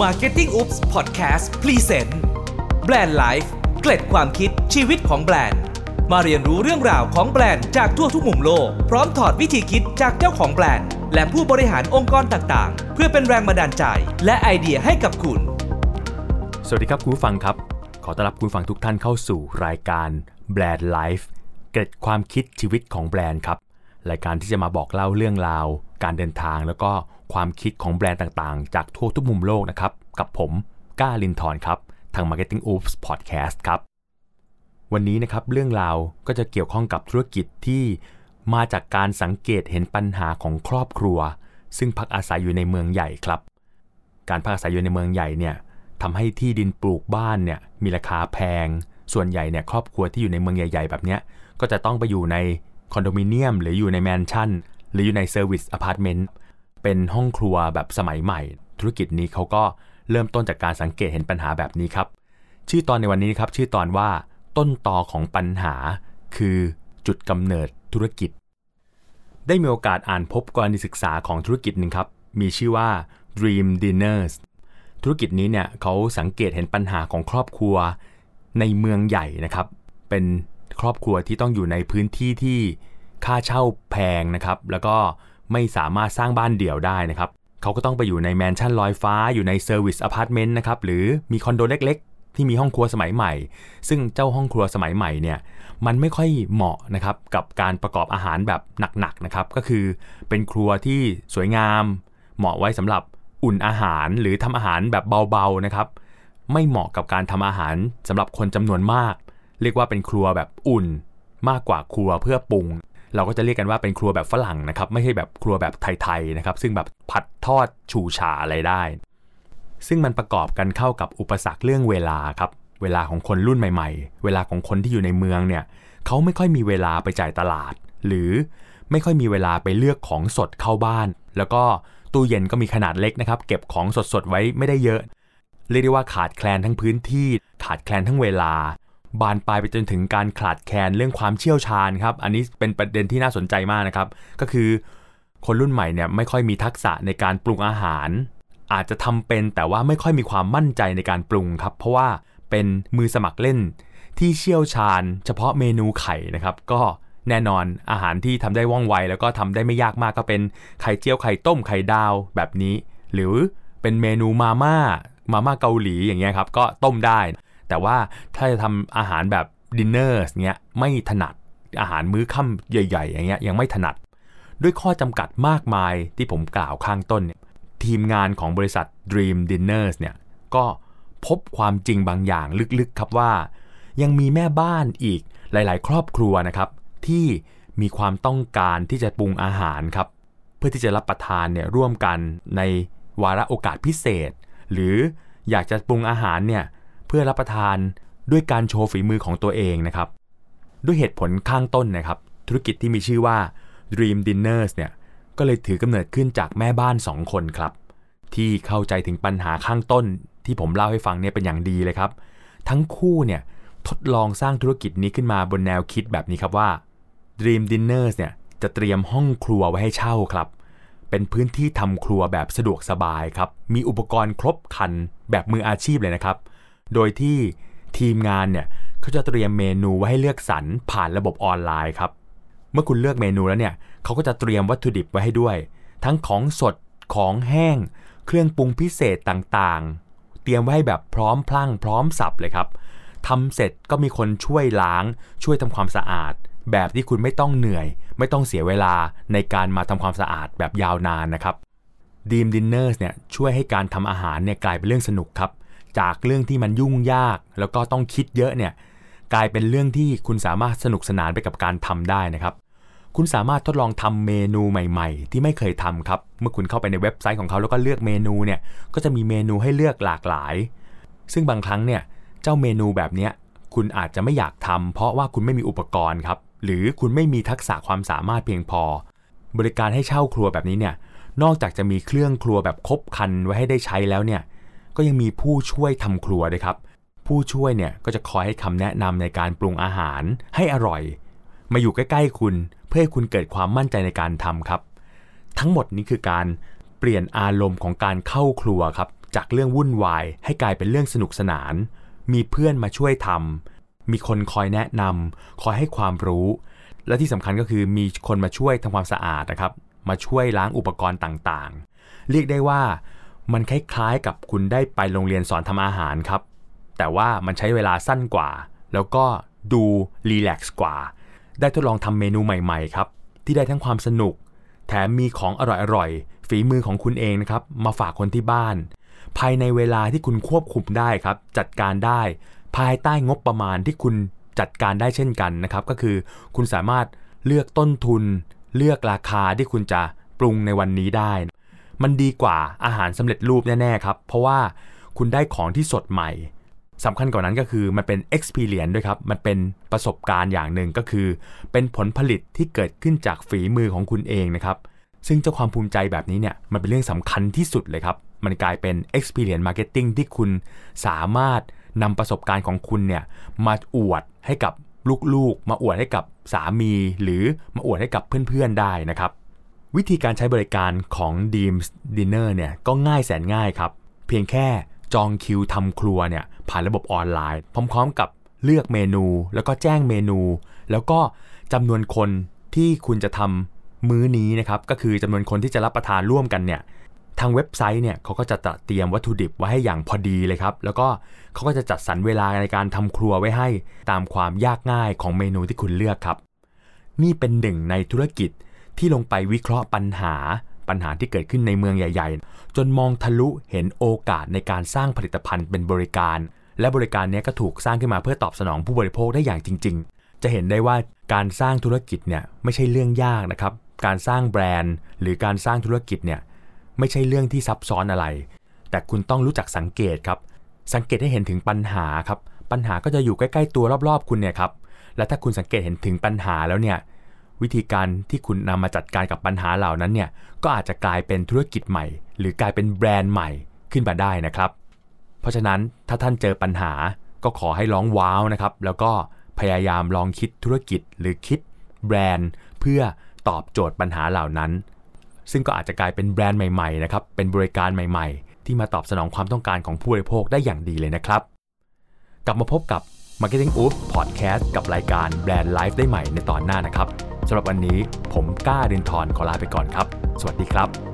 Marketing Oops Podcast Present Brand Life เกร็ดความคิดชีวิตของแบรนด์ มาเรียนรู้เรื่องราวของแบรนด์จากทั่วทุกมุมโลก พร้อมถอดวิธีคิดจากเจ้าของแบรนด์ และผู้บริหารองค์กรต่างๆ เพื่อเป็นแรงบันดาลใจ และไอเดียให้กับคุณ สวัสดีครับคุณผู้ฟังครับ ขอต้อนรับคุณฟังทุกท่านเข้าสู่รายการ Brand Life เกร็ดความคิดชีวิตของแบรนด์ครับรายการที่จะมาบอกเล่าเรื่องราว การเดินทางแล้วก็ ความคิดของแบรนด์ต่างๆ จากทั่วทุกมุมโลกนะครับ กับผมก้าลินทร์ครับ ทาง Marketing Oops Podcast ครับ วันนี้นะครับเรื่องราวก็จะเกี่ยวข้องกับธุรกิจที่มาจากการสังเกตเห็นปัญหาของครอบครัว ซึ่งพักอาศัยอยู่ในเมืองใหญ่ครับ การพักอาศัยอยู่ในเมืองใหญ่เนี่ยทำให้ที่ดินปลูกบ้านเนี่ยมีราคาแพง ส่วนใหญ่เนี่ยครอบครัวที่อยู่ในเมืองใหญ่ ๆ แบบเนี้ยก็จะต้องไปอยู่ในคอนโดมิเนียมหรืออยู่ในแมนชั่นหรืออยู่ใน service apartment เป็นห้องครัวแบบสมัยใหม่ ธุรกิจนี้เขาก็เริ่มต้นจากการสังเกตเห็นปัญหาแบบนี้ครับ ชื่อตอนในวันนี้ครับ ชื่อตอนว่าต้นตอของปัญหา คือจุดกำเนิดธุรกิจ ได้มีโอกาสอ่านพบกรณีศึกษาของธุรกิจหนึ่งครับ มีชื่อว่า Dream Dinners ธุรกิจนี้เนี่ยเขาสังเกตเห็นปัญหาของครอบครัวในเมืองใหญ่นะครับ เป็นครอบครัวที่ต้องอยู่ในพื้นที่ที่ค่าเช่าแพงนะครับ แล้วก็ ไม่สามารถสร้างบ้านเดี่ยวได้นะครับเขาก็ต้องไปอยู่ในแมนชั่นลอยฟ้าอยู่ใน service apartment นะครับหรือมีคอนโดเล็กๆ ที่มีห้องครัวสมัยใหม่ ซึ่งเจ้าห้องครัวสมัยใหม่เนี่ยมันไม่ค่อยเหมาะนะครับกับการประกอบอาหารแบบหนักๆนะครับก็คือเป็นครัวที่สวยงาม เหมาะไว้สำหรับอุ่นอาหารหรือทำอาหารแบบเบาๆนะครับไม่เหมาะกับการทำอาหารสำหรับคนจำนวนมาก เรียกว่าเป็นครัวแบบอุ่นมากกว่าครัวเพื่อปรุง เราก็จะเรียกกันว่าเป็นครัวแบบฝรั่งนะครับ ไม่ใช่แบบครัวแบบไทยๆนะครับ ซึ่งแบบผัดทอดฉูฉาอะไรได้ ซึ่งมันประกอบกันเข้ากับอุปสรรคเรื่องเวลาครับ เวลาของคนรุ่นใหม่ ๆ เวลาของคนที่อยู่ในเมืองเนี่ยเขาไม่ค่อยมีเวลาไปจ่ายตลาด หรือไม่ค่อยมีเวลาไปเลือกของสดเข้าบ้าน แล้วก็ตู้เย็นก็มีขนาดเล็กนะครับ เก็บของสดๆไว้ไม่ได้เยอะ เรียกได้ว่าขาดแคลนทั้งพื้นที่ ขาดแคลนทั้งเวลา บานปลายไปจนถึงการขาดแคลนเรื่องความเชี่ยวชาญครับ อันนี้เป็นประเด็นที่น่าสนใจมากนะครับ ก็คือคนรุ่นใหม่เนี่ยไม่ค่อยมีทักษะในการปรุงอาหาร อาจจะทำเป็นแต่ว่าไม่ค่อยมีความมั่นใจในการปรุงครับ เพราะว่าเป็นมือสมัครเล่นที่เชี่ยวชาญ เฉพาะเมนูไข่นะครับ ก็แน่นอนอาหารที่ทำได้ว่องไว แล้วก็ทำได้ไม่ยากมากก็เป็นไข่เจียวไข่ต้มไข่ดาวแบบนี้ หรือเป็นเมนูมาม่ามาม่าเกาหลีอย่างเงี้ยครับก็ต้มได้ แต่ว่าถ้าจะทำอาหารแบบดินเนอร์เงี้ยไม่ถนัดอาหารมื้อค่ำใหญ่ ๆ อย่างเงี้ยยังไม่ถนัด ด้วยข้อจำกัดมากมายที่ผมกล่าวข้างต้นเนี่ยทีมงานของบริษัท Dream Dinners เนี่ยก็พบความจริงบางอย่างลึกๆครับว่า ยังมีแม่บ้านอีกหลาย ๆ ครอบครัวนะครับ ที่มีความต้องการที่จะปรุงอาหารครับ เพื่อที่จะรับประทานเนี่ยร่วมกันในวาระโอกาสพิเศษ หรืออยากจะปรุงอาหารเนี่ย พื่อรับประทานด้วยการโชว์ฝีมือของตัวเองนะครับ ด้วยเหตุผลข้างต้นนะครับ ธุรกิจที่มีชื่อว่า Dream Dinners เนี่ยก็เลยถือกำเนิดขึ้นจากแม่บ้าน 2 คนครับ ที่เข้าใจถึงปัญหาข้างต้น ที่ผมเล่าให้ฟังเนี่ยเป็นอย่างดีเลยครับ ทั้งคู่เนี่ยทดลองสร้างธุรกิจนี้ขึ้นมาบนแนวคิดแบบนี้ครับว่า Dream Dinners เนี่ยจะเตรียมห้องครัวไว้ให้เช่าครับ เป็นพื้นที่ทำครัวแบบสะดวกสบายครับ มีอุปกรณ์ครบครันแบบมืออาชีพเลยนะครับ โดยที่ทีมงานเนี่ยเขาจะเตรียมเมนูไว้ให้เลือกสรรผ่านระบบออนไลน์ครับ เมื่อคุณเลือกเมนูแล้วเนี่ยเขาก็จะเตรียมวัตถุดิบไว้ให้ด้วย ทั้งของสดของแห้ง เครื่องปรุงพิเศษต่างๆ เตรียมไว้ให้แบบพร้อมพลั่งพร้อมสับเลยครับทำเสร็จก็มีคนช่วยล้าง ช่วยทำความสะอาด แบบที่คุณไม่ต้องเหนื่อย ไม่ต้องเสียเวลาในการมาทำความสะอาดแบบยาวนานนะครับดีมดินเนอร์สเนี่ยช่วยให้การทำอาหารเนี่ยกลายเป็นเรื่องสนุกครับ จากเรื่องที่มันยุ่งยาก แล้วก็ต้องคิดเยอะเนี่ยกลายเป็นเรื่องที่คุณสามารถสนุกสนานไปกับการทำได้นะครับ คุณสามารถทดลองทำเมนูใหม่ ๆ ที่ไม่เคยทำครับ เมื่อคุณเข้าไปในเว็บไซต์ของเขาแล้วก็เลือกเมนูเนี่ยก็จะมีเมนูให้เลือกหลากหลาย ซึ่งบางครั้งเนี่ยเจ้าเมนูแบบนี้คุณอาจจะไม่อยากทำเพราะว่าคุณไม่มีอุปกรณ์ครับหรือคุณไม่มีทักษะความสามารถเพียงพอ บริการให้เช่าครัวแบบนี้เนี่ยนอกจากจะมีเครื่องครัวแบบครบครันไว้ให้ได้ใช้แล้วเนี่ย ก็ยังมีผู้ช่วยทำครัวด้วยครับ ผู้ช่วยเนี่ยก็จะคอยให้คำแนะนำในการปรุงอาหารให้อร่อย มาอยู่ใกล้ๆคุณ เพื่อให้คุณเกิดความมั่นใจในการทำครับ ทั้งหมดนี้คือการเปลี่ยนอารมณ์ของการเข้าครัวครับ จากเรื่องวุ่นวาย ให้กลายเป็นเรื่องสนุกสนาน มีเพื่อนมาช่วยทำมีคนคอยแนะนำคอยให้ความรู้ และที่สำคัญก็คือมีคนมาช่วยทำความสะอาดนะครับ มาช่วยล้างอุปกรณ์ต่างๆ เรียกได้ว่า มันคล้ายๆกับคุณได้ไปโรงเรียนสอนทำอาหารครับ แต่ว่ามันใช้เวลาสั้นกว่า แล้วก็ดูรีแลกซ์กว่า ได้ทดลองทำเมนูใหม่ๆครับ ที่ได้ทั้งความสนุก แถมมีของอร่อยๆ ฝีมือของคุณเองนะครับ มาฝากคนที่บ้าน ภายในเวลาที่คุณควบคุมได้ครับ จัดการได้ ภายใต้งบประมาณที่คุณจัดการได้เช่นกันนะครับ ก็คือคุณสามารถเลือกต้นทุน เลือกราคาที่คุณจะปรุงในวันนี้ได้ มันดีกว่าอาหารสำเร็จรูปแน่ๆครับ เพราะว่าคุณได้ของที่สดใหม่สำคัญกว่านั้นก็คือมันเป็น experience ด้วยครับ มันเป็นประสบการณ์อย่างหนึ่งก็คือ เป็นผลผลิตที่เกิดขึ้นจากฝีมือของคุณเองนะครับ ซึ่งเจ้าความภูมิใจแบบนี้เนี่ยมันเป็นเรื่องสำคัญที่สุดเลยครับ มันกลายเป็น experience marketing ที่คุณสามารถนำประสบการณ์ของคุณเนี่ยมาอวดให้กับลูกๆ มาอวดให้กับสามี หรือมาอวดให้กับเพื่อนๆได้นะครับ วิธีการใช้บริการของ Deems Dinner เนี่ยก็ง่ายแสนง่ายครับ เพียงแค่จองคิวทำครัวเนี่ยผ่านระบบออนไลน์ พร้อม ๆ กับเลือกเมนู แล้วก็แจ้งเมนู แล้วก็จำนวนคนที่คุณจะทำมื้อนี้นะครับก็คือจำนวนคนที่จะรับประทานร่วมกันเนี่ยทางเว็บไซต์เนี่ยเขาก็จะเตรียมวัตถุดิบไว้ให้อย่างพอดีเลยครับ แล้วก็เขาก็จะจัดสรรเวลาในการทำครัวไว้ให้ตามความยากง่ายของเมนูที่คุณเลือกครับ นี่เป็นหนึ่งในธุรกิจ ที่ลงไปวิเคราะห์ปัญหาปัญหาที่เกิดขึ้นในเมืองใหญ่ ๆ จนมองทะลุเห็นโอกาสในการสร้างผลิตภัณฑ์เป็นบริการ และบริการนี้ก็ถูกสร้างขึ้นมาเพื่อตอบสนองผู้บริโภคได้อย่างจริง ๆ จะเห็นได้ว่าการสร้างธุรกิจเนี่ยไม่ใช่เรื่องยากนะครับ การสร้างแบรนด์ หรือการสร้างธุรกิจเนี่ยไม่ใช่เรื่องที่ซับซ้อนอะไร แต่คุณต้องรู้จักสังเกตครับ สังเกตให้เห็นถึงปัญหาครับ ปัญหาก็จะอยู่ใกล้ ๆ ตัวรอบๆ คุณเนี่ยครับ และถ้าคุณสังเกตเห็นถึงปัญหาแล้วเนี่ย วิธีการที่คุณนำมาจัดการกับปัญหาเหล่านั้นเนี่ยก็อาจจะกลายเป็นธุรกิจใหม่ หรือกลายเป็นแบรนด์ใหม่ขึ้นมาได้นะครับ เพราะฉะนั้นถ้าท่านเจอปัญหาก็ขอให้ร้องว้าวนะครับ แล้วก็พยายามลองคิดธุรกิจหรือคิดแบรนด์ เพื่อตอบโจทย์ปัญหาเหล่านั้น ซึ่งก็อาจจะกลายเป็นแบรนด์ใหม่ๆนะครับเป็นบริการใหม่ๆ ที่มาตอบสนองความต้องการของผู้บริโภคได้อย่างดีเลยนะครับ กลับมาพบกับ Marketing Oops Podcast กับรายการแบรนด์ Life ได้ใหม่ในตอนหน้านะครับ สำหรับวันนี้ผมก้าดินทร์ขอลาไปก่อนครับ สวัสดีครับ